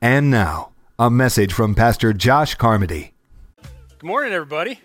And now, a message from Pastor Josh Carmody. Good morning, everybody.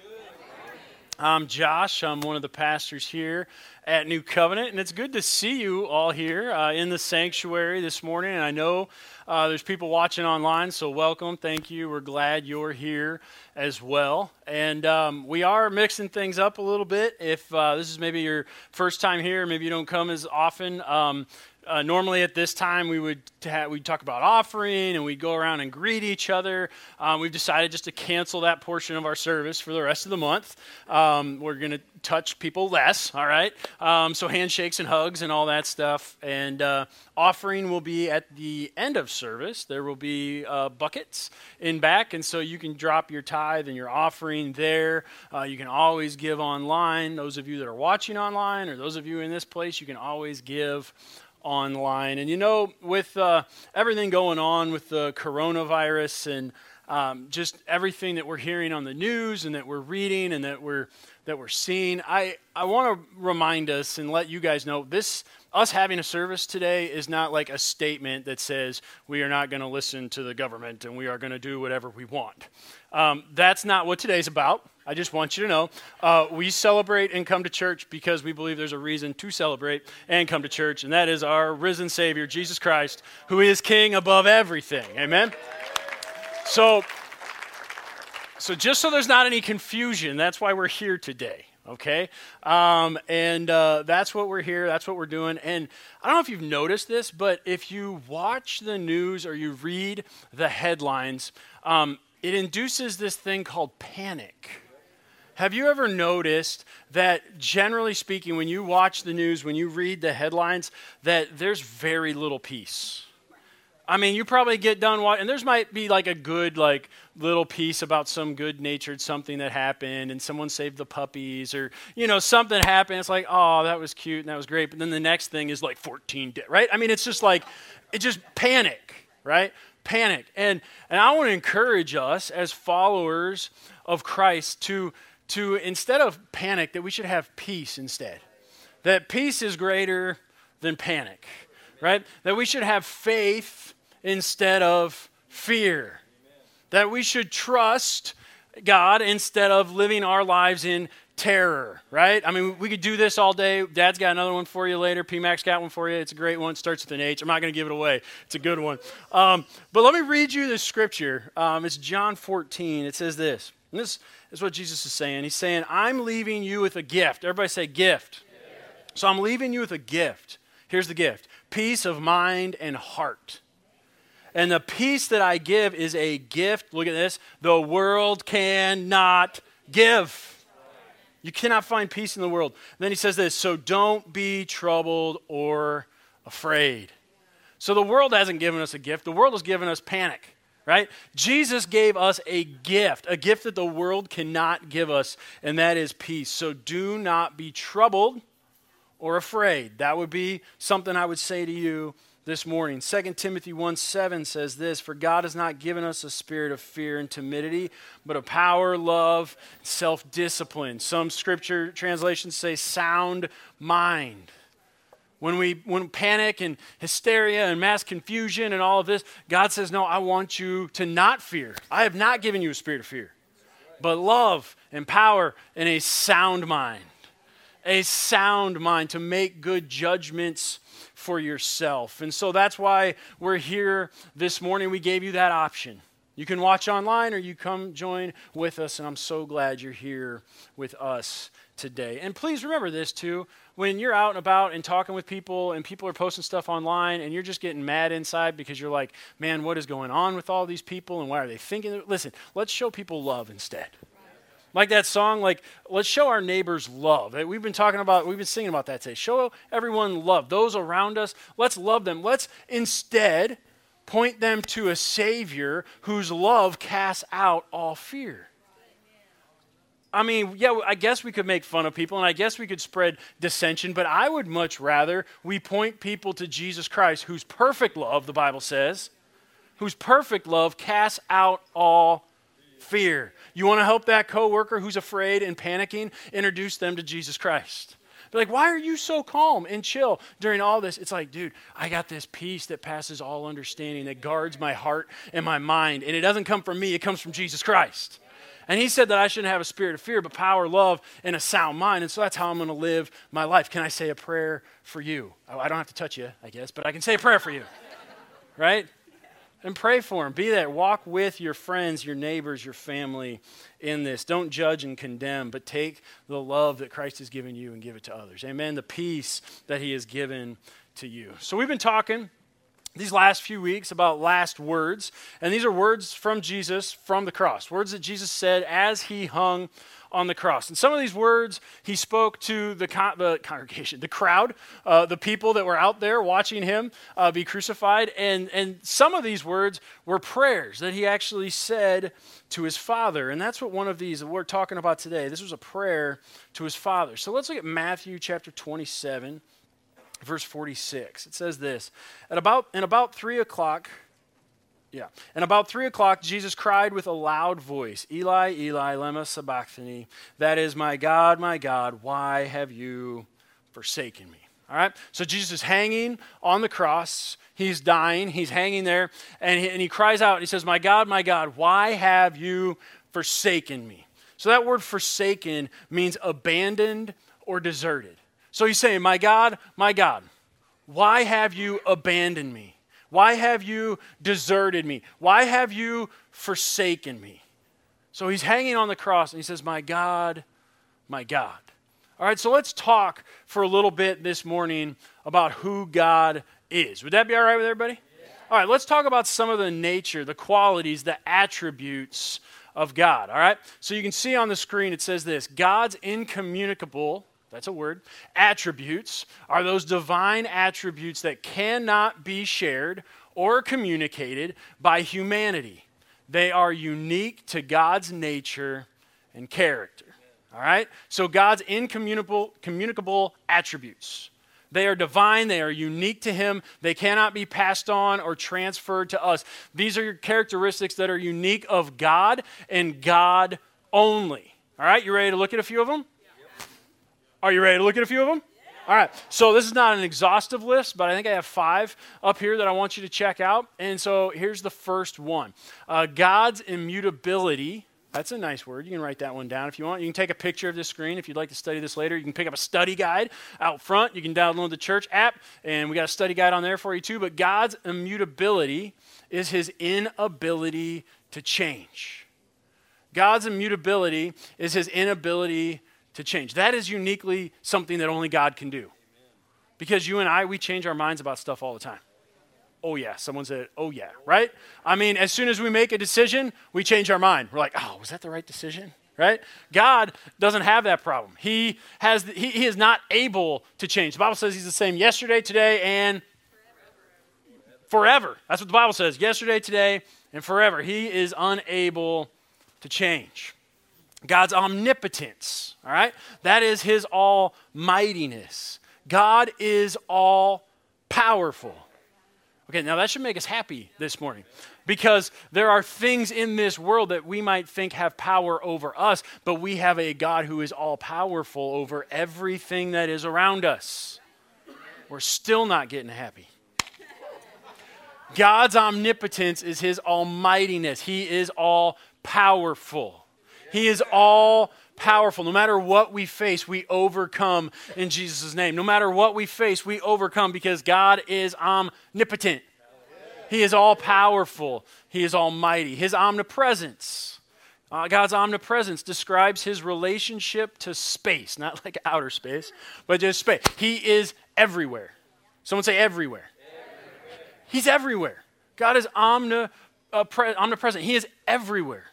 I'm Josh. I'm one of the pastors here at New Covenant, and it's good to see you all here uh, in the sanctuary this morning. And I know uh, there's people watching online, so welcome. Thank you. We're glad you're here as well. And um, we are mixing things up a little bit. If uh, this is maybe your first time here, maybe you don't come as often. Um, uh, normally at this time we would we'd talk about offering and we'd go around and greet each other. Um, we've decided just to cancel that portion of our service for the rest of the month. Um, we're going to touch people less, all right? Um, so handshakes and hugs and all that stuff. And uh, offering will be at the end of service. There will be uh, buckets in back, and so you can drop your tithe and your offering there. Uh, you can always give online. Those of you that are watching online or those of you in this place, you can always give online. And you know, with uh, everything going on with the coronavirus and um, just everything that we're hearing on the news and that we're reading and that we're that we're seeing, I, I want to remind us and let you guys know this us having a service today is not like a statement that says we are not going to listen to the government and we are going to do whatever we want. Um, that's not what today's about. I just want you to know uh, we celebrate and come to church because we believe there's a reason to celebrate and come to church, and that is our risen Savior, Jesus Christ, who is King above everything. Amen? So, so just so there's not any confusion, that's why we're here today. Okay, um, and uh, that's what we're here. That's what we're doing. And I don't know if you've noticed this, but if you watch the news or you read the headlines, um, it induces this thing called panic. Have you ever noticed that, generally speaking, when you watch the news, when you read the headlines, that there's very little peace? I mean, you probably get done watching, and there's might be like a good, like, little piece about some good natured something that happened, and someone saved the puppies, or, you know, something happened. It's like, oh, that was cute and that was great. But then the next thing is like 14 dead, right? I mean, it's just like, it's just panic, right? Panic. And, and I want to encourage us as followers of Christ to to instead of panic, that we should have peace instead. That peace is greater than panic, right? That we should have faith instead of fear. That we should trust God instead of living our lives in terror, right? I mean, we could do this all day. Dad's got another one for you later. PMAX got one for you. It's a great one. It starts with an H. I'm not going to give it away. It's a good one. Um, but let me read you the scripture. Um, it's John 14. It says this. And this is what Jesus is saying. He's saying, I'm leaving you with a gift. Everybody say gift. gift. So I'm leaving you with a gift. Here's the gift peace of mind and heart. And the peace that I give is a gift. Look at this. The world cannot give. You cannot find peace in the world. And then he says this so don't be troubled or afraid. So the world hasn't given us a gift, the world has given us panic right? Jesus gave us a gift, a gift that the world cannot give us, and that is peace. So do not be troubled or afraid. That would be something I would say to you this morning. 2 Timothy 1 7 says this For God has not given us a spirit of fear and timidity, but of power, love, self discipline. Some scripture translations say sound mind. When we when panic and hysteria and mass confusion and all of this, God says, "No, I want you to not fear. I have not given you a spirit of fear, but love and power and a sound mind. A sound mind to make good judgments for yourself." And so that's why we're here this morning. We gave you that option. You can watch online or you come join with us, and I'm so glad you're here with us today. And please remember this too when you're out and about and talking with people and people are posting stuff online and you're just getting mad inside because you're like, man, what is going on with all these people and why are they thinking? Listen, let's show people love instead. Like that song, like, let's show our neighbors love. We've been talking about, we've been singing about that today. Show everyone love. Those around us, let's love them. Let's instead point them to a Savior whose love casts out all fear. I mean, yeah, I guess we could make fun of people and I guess we could spread dissension, but I would much rather we point people to Jesus Christ, whose perfect love, the Bible says, whose perfect love casts out all fear. You want to help that coworker who's afraid and panicking? Introduce them to Jesus Christ. Be like, why are you so calm and chill during all this? It's like, dude, I got this peace that passes all understanding that guards my heart and my mind. And it doesn't come from me, it comes from Jesus Christ. And he said that I shouldn't have a spirit of fear, but power, love, and a sound mind. And so that's how I'm going to live my life. Can I say a prayer for you? I don't have to touch you, I guess, but I can say a prayer for you. right? And pray for them. Be there. Walk with your friends, your neighbors, your family in this. Don't judge and condemn, but take the love that Christ has given you and give it to others. Amen. The peace that he has given to you. So we've been talking these last few weeks about last words. And these are words from Jesus from the cross, words that Jesus said as he hung on the cross. And some of these words he spoke to the, con- the congregation, the crowd, uh, the people that were out there watching him uh, be crucified. And, and some of these words were prayers that he actually said to his father. And that's what one of these that we're talking about today. This was a prayer to his father. So let's look at Matthew chapter 27 verse 46. It says this At about, in about three o'clock, yeah. And about three o'clock, Jesus cried with a loud voice, Eli, Eli, lema sabachthani. That is, my God, my God, why have you forsaken me? All right? So Jesus is hanging on the cross. He's dying. He's hanging there. And he, and he cries out, he says, My God, my God, why have you forsaken me? So that word forsaken means abandoned or deserted. So he's saying, My God, my God, why have you abandoned me? Why have you deserted me? Why have you forsaken me? So he's hanging on the cross and he says, My God, my God. All right, so let's talk for a little bit this morning about who God is. Would that be all right with everybody? Yeah. All right, let's talk about some of the nature, the qualities, the attributes of God. All right, so you can see on the screen it says this God's incommunicable that's a word. Attributes are those divine attributes that cannot be shared or communicated by humanity. They are unique to God's nature and character. All right? So God's incommunicable communicable attributes. They are divine, they are unique to him. They cannot be passed on or transferred to us. These are your characteristics that are unique of God and God only. All right? You ready to look at a few of them? Are you ready to look at a few of them? All right. So this is not an exhaustive list, but I think I have five up here that I want you to check out. And so here's the first one uh, God's immutability. That's a nice word. You can write that one down if you want. You can take a picture of this screen if you'd like to study this later. You can pick up a study guide out front. You can download the church app, and we got a study guide on there for you too. But God's immutability is his inability to change. God's immutability is his inability to change. That is uniquely something that only God can do. Because you and I, we change our minds about stuff all the time. Oh, yeah. Someone said, oh, yeah, right? I mean, as soon as we make a decision, we change our mind. We're like, oh, was that the right decision? Right? God doesn't have that problem. He, has, he, he is not able to change. The Bible says he's the same yesterday, today, and forever. That's what the Bible says yesterday, today, and forever. He is unable to change. God's omnipotence, all right? That is his almightiness. God is all powerful. Okay, now that should make us happy this morning because there are things in this world that we might think have power over us, but we have a God who is all powerful over everything that is around us. We're still not getting happy. God's omnipotence is his almightiness, he is all powerful. He is all powerful. No matter what we face, we overcome in Jesus' name. No matter what we face, we overcome because God is omnipotent. He is all powerful. He is almighty. His omnipresence. Uh, God's omnipresence describes his relationship to space, not like outer space, but just space. He is everywhere. Someone say everywhere. everywhere. He's everywhere. God is omni, pre- omnipresent. He is everywhere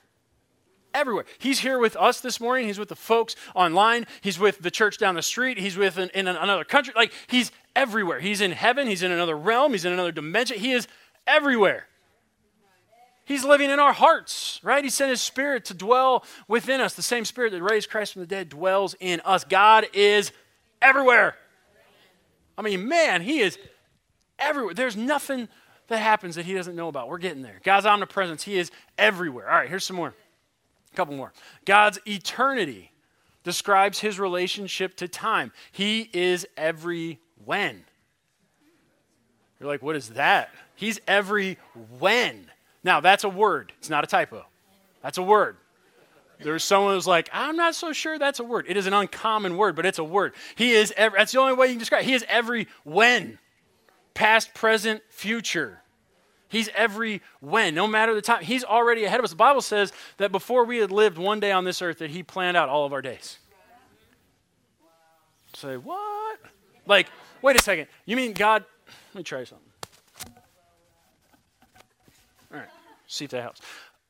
everywhere. He's here with us this morning. He's with the folks online. He's with the church down the street. He's with an, in another country. Like he's everywhere. He's in heaven. He's in another realm. He's in another dimension. He is everywhere. He's living in our hearts, right? He sent his spirit to dwell within us. The same spirit that raised Christ from the dead dwells in us. God is everywhere. I mean, man, he is everywhere. There's nothing that happens that he doesn't know about. We're getting there. God's omnipresence, he is everywhere. All right, here's some more. A couple more. God's eternity. describes his relationship to time. He is every when. You're like, what is that? He's every when. Now, that's a word. It's not a typo. That's a word. There's someone who's like, I'm not so sure that's a word. It is an uncommon word, but it's a word. He is every, that's the only way you can describe it. He is every when. Past, present, future. He's every when, no matter the time. He's already ahead of us. The Bible says that before we had lived one day on this earth, that He planned out all of our days. Say, what? Like, wait a second. You mean God? Let me try something. All right, see if that helps.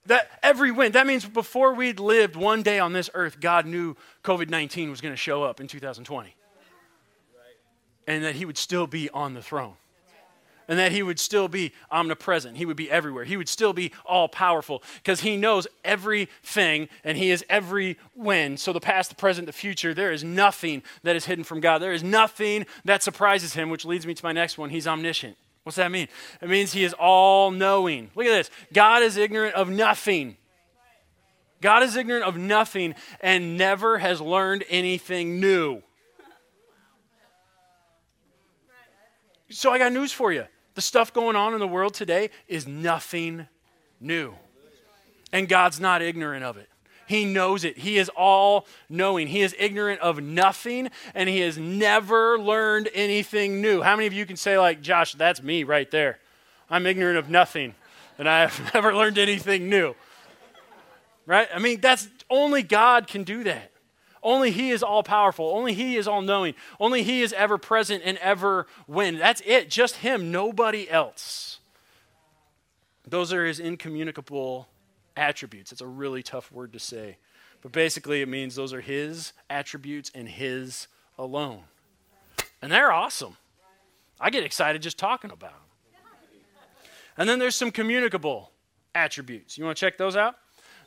That every when, that means before we'd lived one day on this earth, God knew COVID 19 was going to show up in 2020. And that He would still be on the throne and that he would still be omnipresent. He would be everywhere. He would still be all powerful because he knows everything and he is every when. So, the past, the present, the future, there is nothing that is hidden from God. There is nothing that surprises him, which leads me to my next one. He's omniscient. What's that mean? It means he is all knowing. Look at this God is ignorant of nothing. God is ignorant of nothing and never has learned anything new. So I got news for you. The stuff going on in the world today is nothing new. And God's not ignorant of it. He knows it. He is all knowing. He is ignorant of nothing and he has never learned anything new. How many of you can say, like, Josh, that's me right there? I'm ignorant of nothing and I have never learned anything new. Right? I mean, that's only God can do that. Only He is all powerful. Only He is all knowing. Only He is ever present and ever when. That's it. Just Him, nobody else. Those are His incommunicable attributes. It's a really tough word to say. But basically, it means those are His attributes and His alone. And they're awesome. I get excited just talking about them. And then there's some communicable attributes. You want to check those out?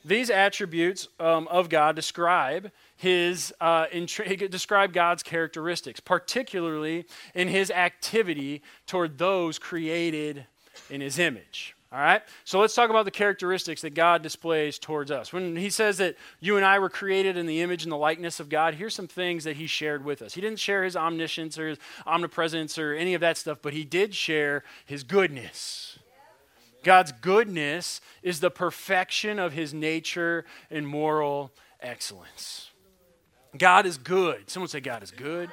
These attributes um, of God describe his uh, intri- describe God's characteristics, particularly in his activity toward those created in his image. All right? So let's talk about the characteristics that God displays towards us. When he says that you and I were created in the image and the likeness of God, here's some things that he shared with us. He didn't share his omniscience or his omnipresence or any of that stuff, but he did share his goodness. God's goodness is the perfection of his nature and moral excellence. God is good. Someone say, God is good.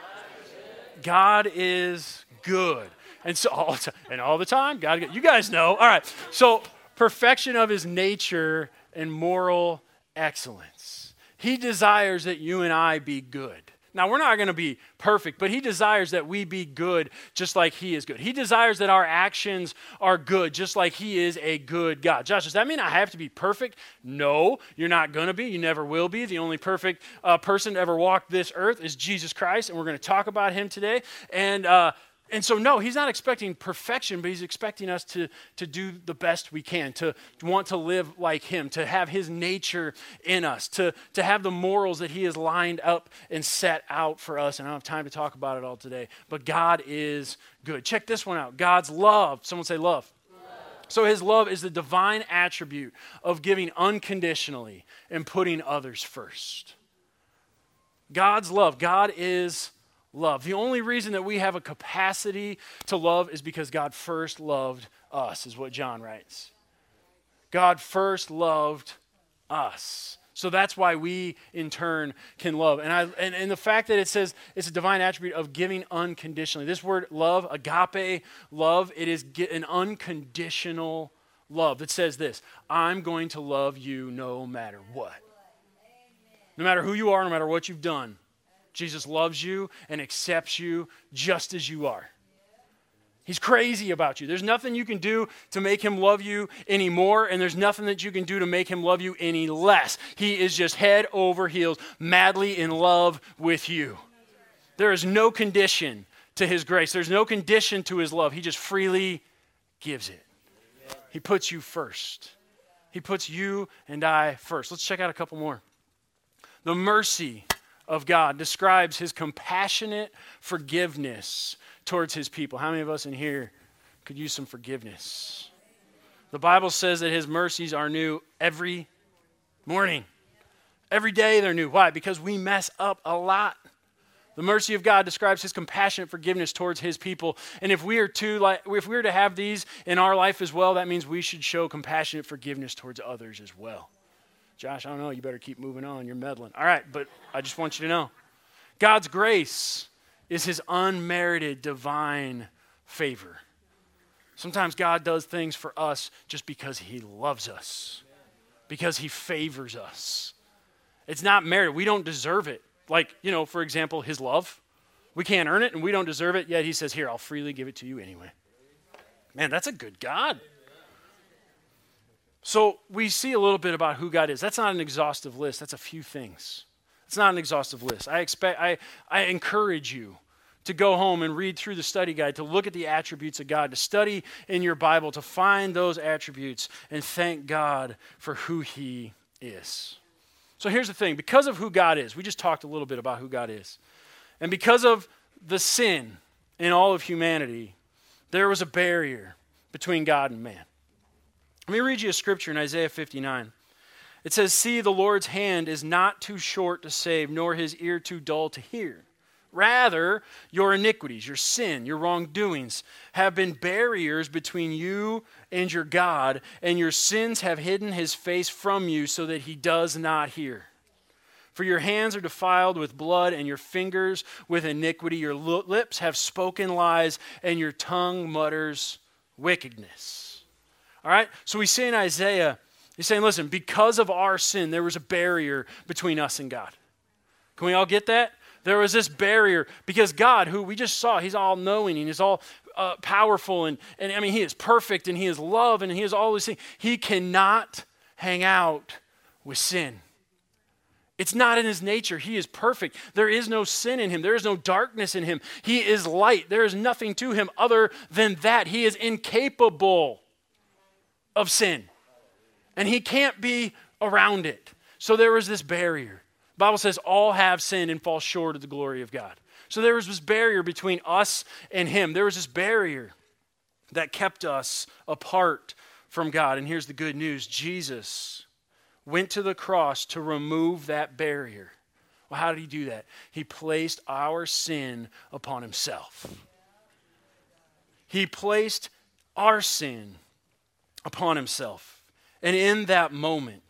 God is good. And so all the and all the time, God, you guys know. All right. So perfection of his nature and moral excellence. He desires that you and I be good. Now, we're not going to be perfect, but He desires that we be good just like He is good. He desires that our actions are good just like He is a good God. Josh, does that mean I have to be perfect? No, you're not going to be. You never will be. The only perfect uh, person to ever walk this earth is Jesus Christ, and we're going to talk about Him today. And, uh, and so, no, he's not expecting perfection, but he's expecting us to, to do the best we can, to want to live like him, to have his nature in us, to, to have the morals that he has lined up and set out for us. And I don't have time to talk about it all today, but God is good. Check this one out God's love. Someone say love. So, his love is the divine attribute of giving unconditionally and putting others first. God's love. God is love. The only reason that we have a capacity to love is because God first loved us, is what John writes. God first loved us. So that's why we, in turn, can love. And, I, and, and the fact that it says it's a divine attribute of giving unconditionally. This word love, agape love, it is an unconditional love that says this I'm going to love you no matter what. No matter who you are, no matter what you've done, Jesus loves you and accepts you just as you are. He's crazy about you. There's nothing you can do to make him love you anymore, and there's nothing that you can do to make him love you any less. He is just head over heels, madly in love with you. There is no condition to his grace, there's no condition to his love. He just freely gives it. He puts you first. He puts you and I first. Let's check out a couple more. The mercy of God describes his compassionate forgiveness towards his people. How many of us in here could use some forgiveness? The Bible says that his mercies are new every morning. Every day they're new. Why? Because we mess up a lot. The mercy of God describes his compassionate forgiveness towards his people. And if we are to if we are to have these in our life as well, that means we should show compassionate forgiveness towards others as well. Josh, I don't know, you better keep moving on. You're meddling. All right, but I just want you to know. God's grace is his unmerited divine favor. Sometimes God does things for us just because he loves us. Because he favors us. It's not merit. We don't deserve it. Like, you know, for example, his love. We can't earn it and we don't deserve it, yet he says, Here, I'll freely give it to you anyway. Man, that's a good God. So we see a little bit about who God is. That's not an exhaustive list, that's a few things. It's not an exhaustive list. I expect I, I encourage you to go home and read through the study guide, to look at the attributes of God, to study in your Bible, to find those attributes and thank God for who He is. So here's the thing because of who God is, we just talked a little bit about who God is. And because of the sin in all of humanity, there was a barrier between God and man. Let me read you a scripture in Isaiah 59. It says, See, the Lord's hand is not too short to save, nor his ear too dull to hear. Rather, your iniquities, your sin, your wrongdoings have been barriers between you and your God, and your sins have hidden his face from you so that he does not hear. For your hands are defiled with blood, and your fingers with iniquity. Your lips have spoken lies, and your tongue mutters wickedness. All right? So we see in Isaiah, he's saying, listen, because of our sin, there was a barrier between us and God. Can we all get that? There was this barrier because God, who we just saw, He's all knowing and He's all uh, powerful and, and I mean, He is perfect and He is love and He is all these things. He cannot hang out with sin. It's not in his nature. He is perfect. There is no sin in him. There is no darkness in him. He is light. There is nothing to him other than that. He is incapable of sin. And he can't be around it. So there was this barrier. Bible says all have sinned and fall short of the glory of God. So there was this barrier between us and him. There was this barrier that kept us apart from God. And here's the good news Jesus went to the cross to remove that barrier. Well, how did he do that? He placed our sin upon himself. He placed our sin upon himself. And in that moment,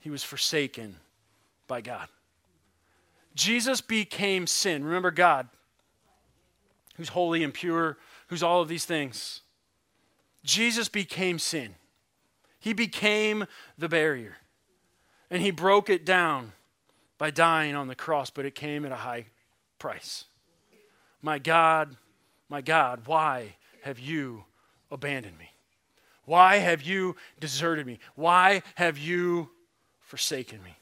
he was forsaken by God. Jesus became sin. Remember God, who's holy and pure, who's all of these things. Jesus became sin. He became the barrier. And he broke it down by dying on the cross, but it came at a high price. My God, my God, why have you abandoned me? Why have you deserted me? Why have you forsaken me?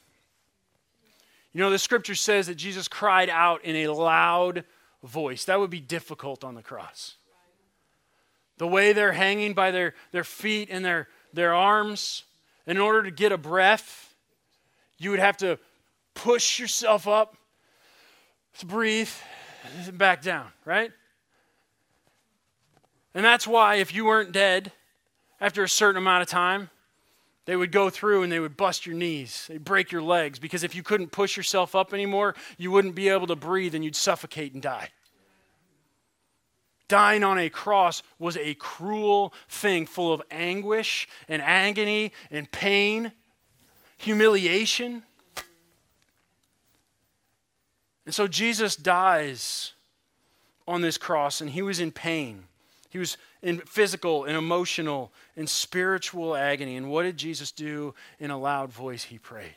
You know, the scripture says that Jesus cried out in a loud voice. That would be difficult on the cross. The way they're hanging by their, their feet and their, their arms, in order to get a breath, you would have to push yourself up to breathe and back down, right? And that's why if you weren't dead after a certain amount of time, they would go through and they would bust your knees. They'd break your legs because if you couldn't push yourself up anymore, you wouldn't be able to breathe and you'd suffocate and die. Dying on a cross was a cruel thing full of anguish and agony and pain, humiliation. And so Jesus dies on this cross and he was in pain. He was in physical and emotional and spiritual agony. And what did Jesus do? In a loud voice, he prayed,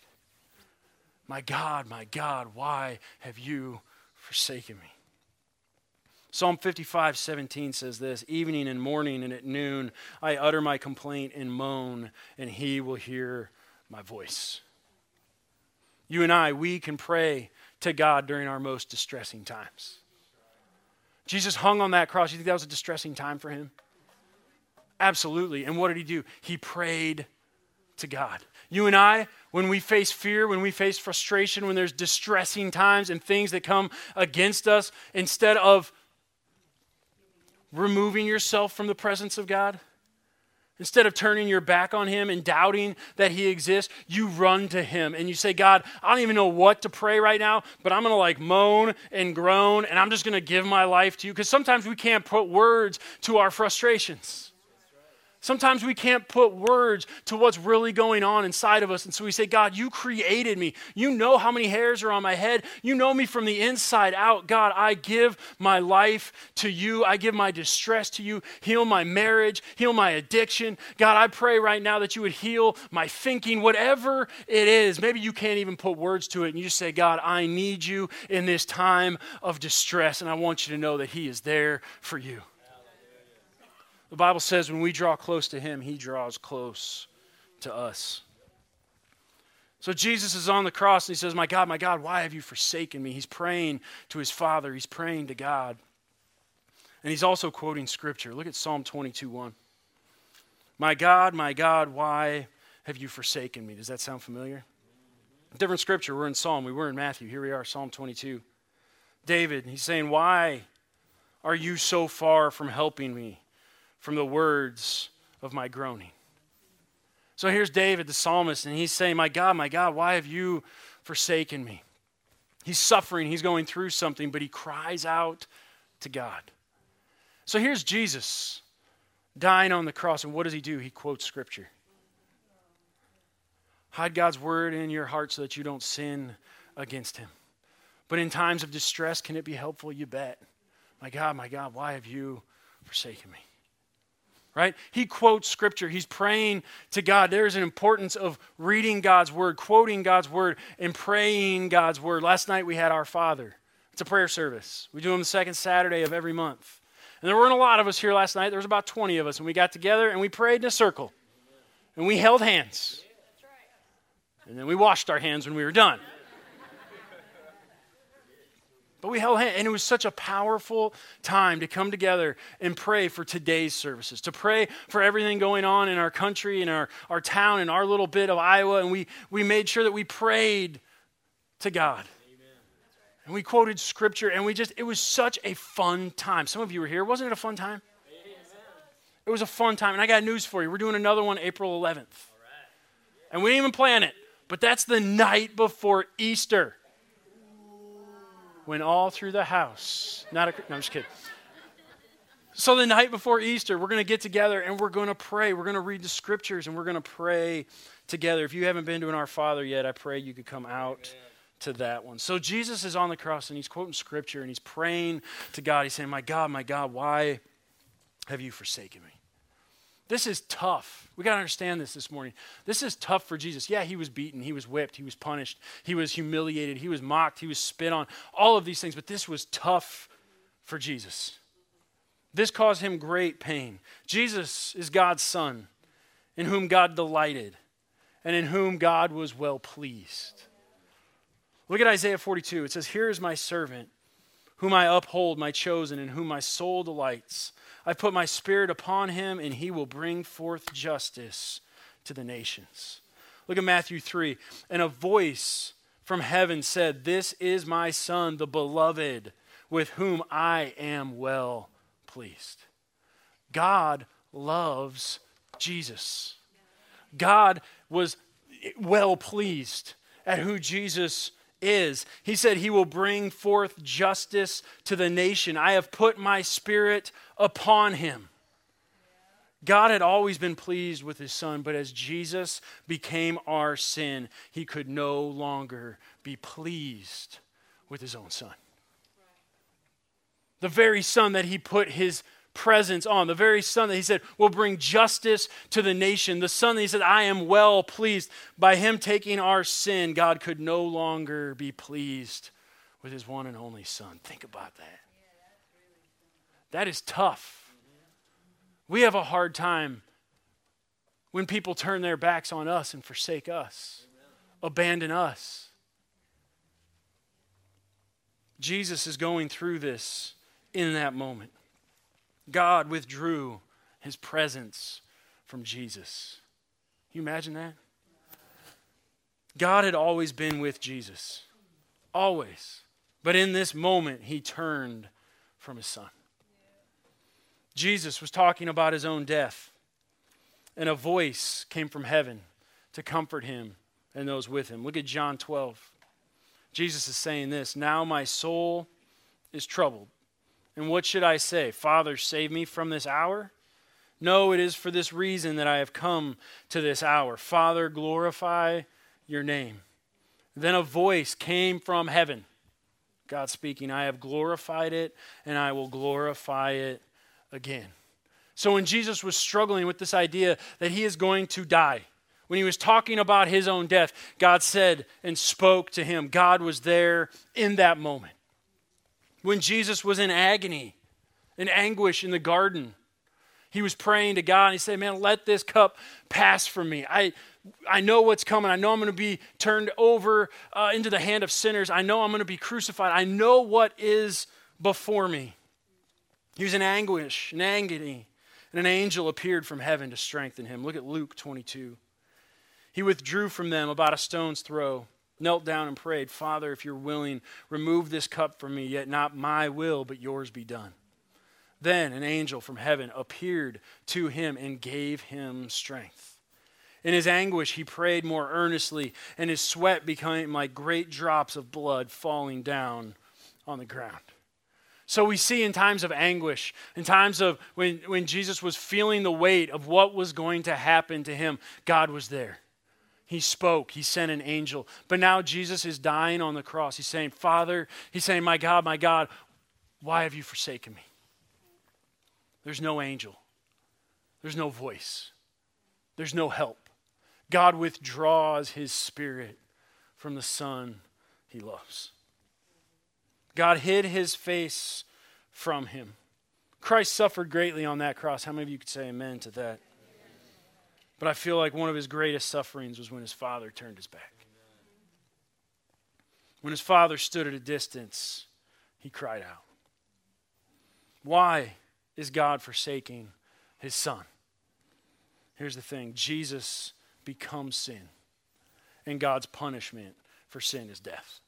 My God, my God, why have you forsaken me? Psalm 55, 17 says this Evening and morning and at noon, I utter my complaint and moan, and he will hear my voice. You and I, we can pray to God during our most distressing times. Jesus hung on that cross. You think that was a distressing time for him? Absolutely. And what did he do? He prayed to God. You and I, when we face fear, when we face frustration, when there's distressing times and things that come against us, instead of removing yourself from the presence of God, Instead of turning your back on him and doubting that he exists, you run to him and you say, God, I don't even know what to pray right now, but I'm going to like moan and groan and I'm just going to give my life to you. Because sometimes we can't put words to our frustrations. Sometimes we can't put words to what's really going on inside of us. And so we say, God, you created me. You know how many hairs are on my head. You know me from the inside out. God, I give my life to you. I give my distress to you. Heal my marriage, heal my addiction. God, I pray right now that you would heal my thinking, whatever it is. Maybe you can't even put words to it. And you just say, God, I need you in this time of distress. And I want you to know that He is there for you. The Bible says when we draw close to Him, He draws close to us. So Jesus is on the cross and He says, My God, my God, why have you forsaken me? He's praying to His Father, He's praying to God. And He's also quoting Scripture. Look at Psalm 22 1. My God, my God, why have you forsaken me? Does that sound familiar? Different scripture. We're in Psalm. We were in Matthew. Here we are, Psalm 22. David, he's saying, Why are you so far from helping me? From the words of my groaning. So here's David, the psalmist, and he's saying, My God, my God, why have you forsaken me? He's suffering, he's going through something, but he cries out to God. So here's Jesus dying on the cross, and what does he do? He quotes scripture. Hide God's word in your heart so that you don't sin against him. But in times of distress, can it be helpful? You bet. My God, my God, why have you forsaken me? Right? He quotes scripture. He's praying to God. There's an importance of reading God's word, quoting God's word, and praying God's word. Last night we had our Father. It's a prayer service. We do them the second Saturday of every month. And there weren't a lot of us here last night. There was about 20 of us, and we got together and we prayed in a circle. And we held hands. And then we washed our hands when we were done. But we held hands, and it was such a powerful time to come together and pray for today's services, to pray for everything going on in our country, in our, our town, in our little bit of Iowa. And we, we made sure that we prayed to God. Amen. And we quoted scripture, and we just, it was such a fun time. Some of you were here. Wasn't it a fun time? It was a fun time. And I got news for you. We're doing another one April 11th. And we didn't even plan it, but that's the night before Easter went all through the house. Not a, no, I'm just kidding. So the night before Easter, we're going to get together and we're going to pray. We're going to read the scriptures and we're going to pray together. If you haven't been to an Our Father yet, I pray you could come out to that one. So Jesus is on the cross and he's quoting scripture and he's praying to God. He's saying, My God, my God, why have you forsaken me? This is tough. We got to understand this this morning. This is tough for Jesus. Yeah, he was beaten, he was whipped, he was punished, he was humiliated, he was mocked, he was spit on, all of these things, but this was tough for Jesus. This caused him great pain. Jesus is God's son, in whom God delighted, and in whom God was well pleased. Look at Isaiah 42. It says, Here is my servant, whom I uphold, my chosen, in whom my soul delights. I put my spirit upon him, and he will bring forth justice to the nations. Look at Matthew 3. And a voice from heaven said, This is my son, the beloved, with whom I am well pleased. God loves Jesus. God was well pleased at who Jesus is. He said, He will bring forth justice to the nation. I have put my spirit upon him. God had always been pleased with his son, but as Jesus became our sin, he could no longer be pleased with his own son. The very son that he put his presence on, the very son that he said will bring justice to the nation, the son that he said, I am well pleased. By him taking our sin, God could no longer be pleased with his one and only son. Think about that. That is tough. We have a hard time when people turn their backs on us and forsake us, abandon us. Jesus is going through this in that moment. God withdrew his presence from Jesus. Can you imagine that? God had always been with Jesus, always. But in this moment, he turned from his son. Jesus was talking about his own death. and a voice came from heaven to comfort him and those with him. Look at John 12. Jesus is saying this Now my soul is troubled. And what should I say? Father, save me from this hour? No, it is for this reason that I have come to this hour. Father, glorify your name. Then a voice came from heaven. God speaking, I have glorified it and I will glorify it again. So when Jesus was struggling with this idea that he is going to die, when he was talking about his own death, God said and spoke to him. God was there in that moment. When Jesus was in agony, in anguish in the garden, he was praying to God and he said, Man, let this cup pass from me. I, I know what's coming. I know I'm going to be turned over uh, into the hand of sinners. I know I'm going to be crucified. I know what is before me. He was in anguish, in agony, and an angel appeared from heaven to strengthen him. Look at Luke 22. He withdrew from them about a stone's throw, knelt down and prayed, Father, if you're willing, remove this cup from me, yet not my will, but yours be done. Then an angel from heaven appeared to him and gave him strength. In his anguish, he prayed more earnestly, and his sweat became like great drops of blood falling down on the ground. So we see in times of anguish, in times of when, when Jesus was feeling the weight of what was going to happen to him, God was there. He spoke, he sent an angel. But now Jesus is dying on the cross. He's saying, Father, he's saying, My God, my God, why have you forsaken me? There's no angel. There's no voice. There's no help. God withdraws his spirit from the Son he loves. God hid his face from him. Christ suffered greatly on that cross. How many of you could say amen to that? But I feel like one of his greatest sufferings was when his father turned his back. When his father stood at a distance, he cried out. Why? is God forsaking his son? Here's the thing Jesus becomes sin, and God's punishment for sin is death.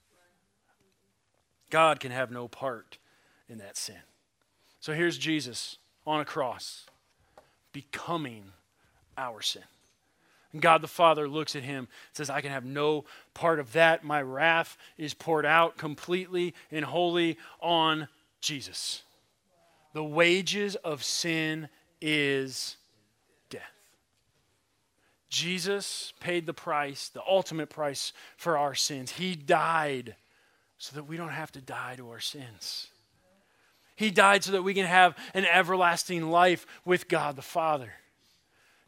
God can have no part in that sin. So here's Jesus on a cross, becoming our sin. And God the Father looks at him and says, I can have no part of that. My wrath is poured out completely and wholly on Jesus. The wages of sin is death. Jesus paid the price, the ultimate price for our sins. He died so that we don't have to die to our sins. He died so that we can have an everlasting life with God the Father.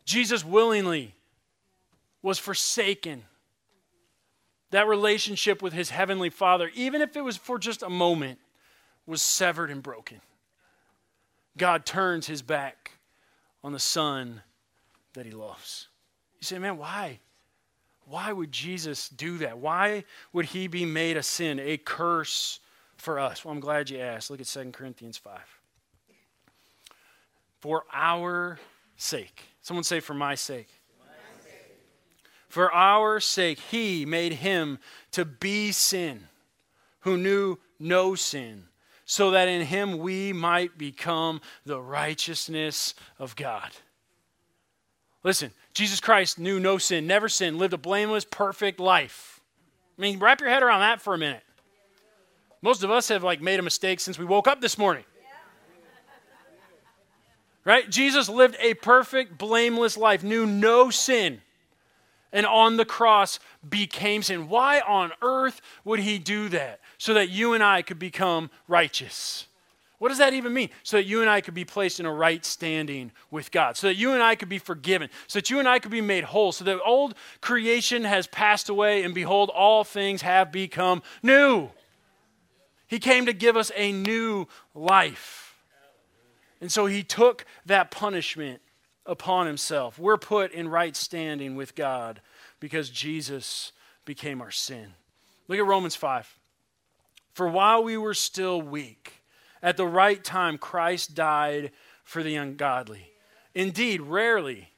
Jesus willingly was forsaken. That relationship with his heavenly Father, even if it was for just a moment, was severed and broken. God turns his back on the son that he loves. You say, man, why? Why would Jesus do that? Why would he be made a sin, a curse for us? Well, I'm glad you asked. Look at 2 Corinthians 5. For our sake. Someone say, for my sake. For our sake, he made him to be sin, who knew no sin so that in him we might become the righteousness of God. Listen, Jesus Christ knew no sin, never sinned, lived a blameless, perfect life. I mean, wrap your head around that for a minute. Most of us have like made a mistake since we woke up this morning. Right? Jesus lived a perfect, blameless life, knew no sin and on the cross became sin. Why on earth would he do that? So that you and I could become righteous. What does that even mean? So that you and I could be placed in a right standing with God. So that you and I could be forgiven. So that you and I could be made whole. So that old creation has passed away, and behold, all things have become new. He came to give us a new life. And so he took that punishment upon himself. We're put in right standing with God because Jesus became our sin. Look at Romans 5. For while we were still weak, at the right time Christ died for the ungodly. Indeed, rarely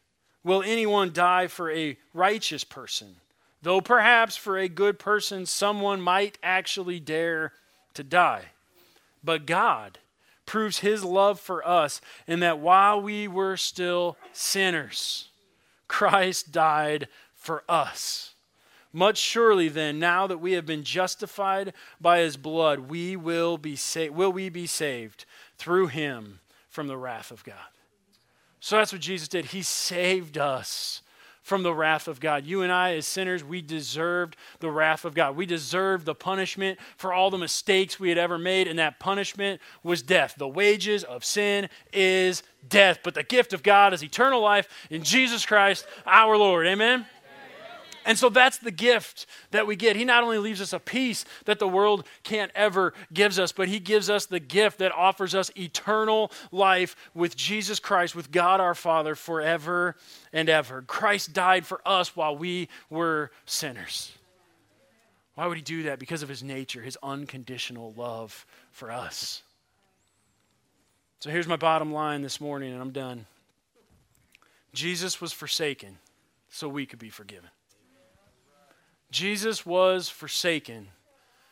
will anyone die for a righteous person, though perhaps for a good person someone might actually dare to die. But God proves his love for us in that while we were still sinners, Christ died for us. Much surely then, now that we have been justified by his blood, we will be sa- will we be saved through him from the wrath of God. So that's what Jesus did. He saved us from the wrath of God. You and I, as sinners, we deserved the wrath of God. We deserved the punishment for all the mistakes we had ever made, and that punishment was death. The wages of sin is death, but the gift of God is eternal life in Jesus Christ our Lord. Amen? And so that's the gift that we get. He not only leaves us a peace that the world can't ever gives us, but he gives us the gift that offers us eternal life with Jesus Christ, with God our Father forever and ever. Christ died for us while we were sinners. Why would he do that? Because of his nature, his unconditional love for us. So here's my bottom line this morning, and I'm done. Jesus was forsaken so we could be forgiven. Jesus was forsaken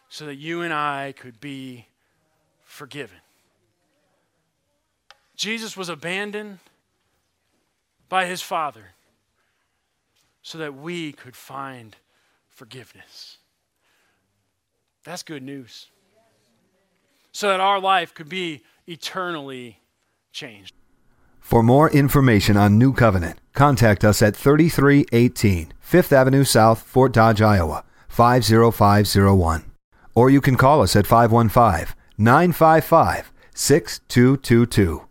so that you and I could be forgiven. Jesus was abandoned by his Father so that we could find forgiveness. That's good news. So that our life could be eternally changed. For more information on New Covenant, contact us at 3318 Fifth Avenue South, Fort Dodge, Iowa 50501. Or you can call us at 515 955 6222.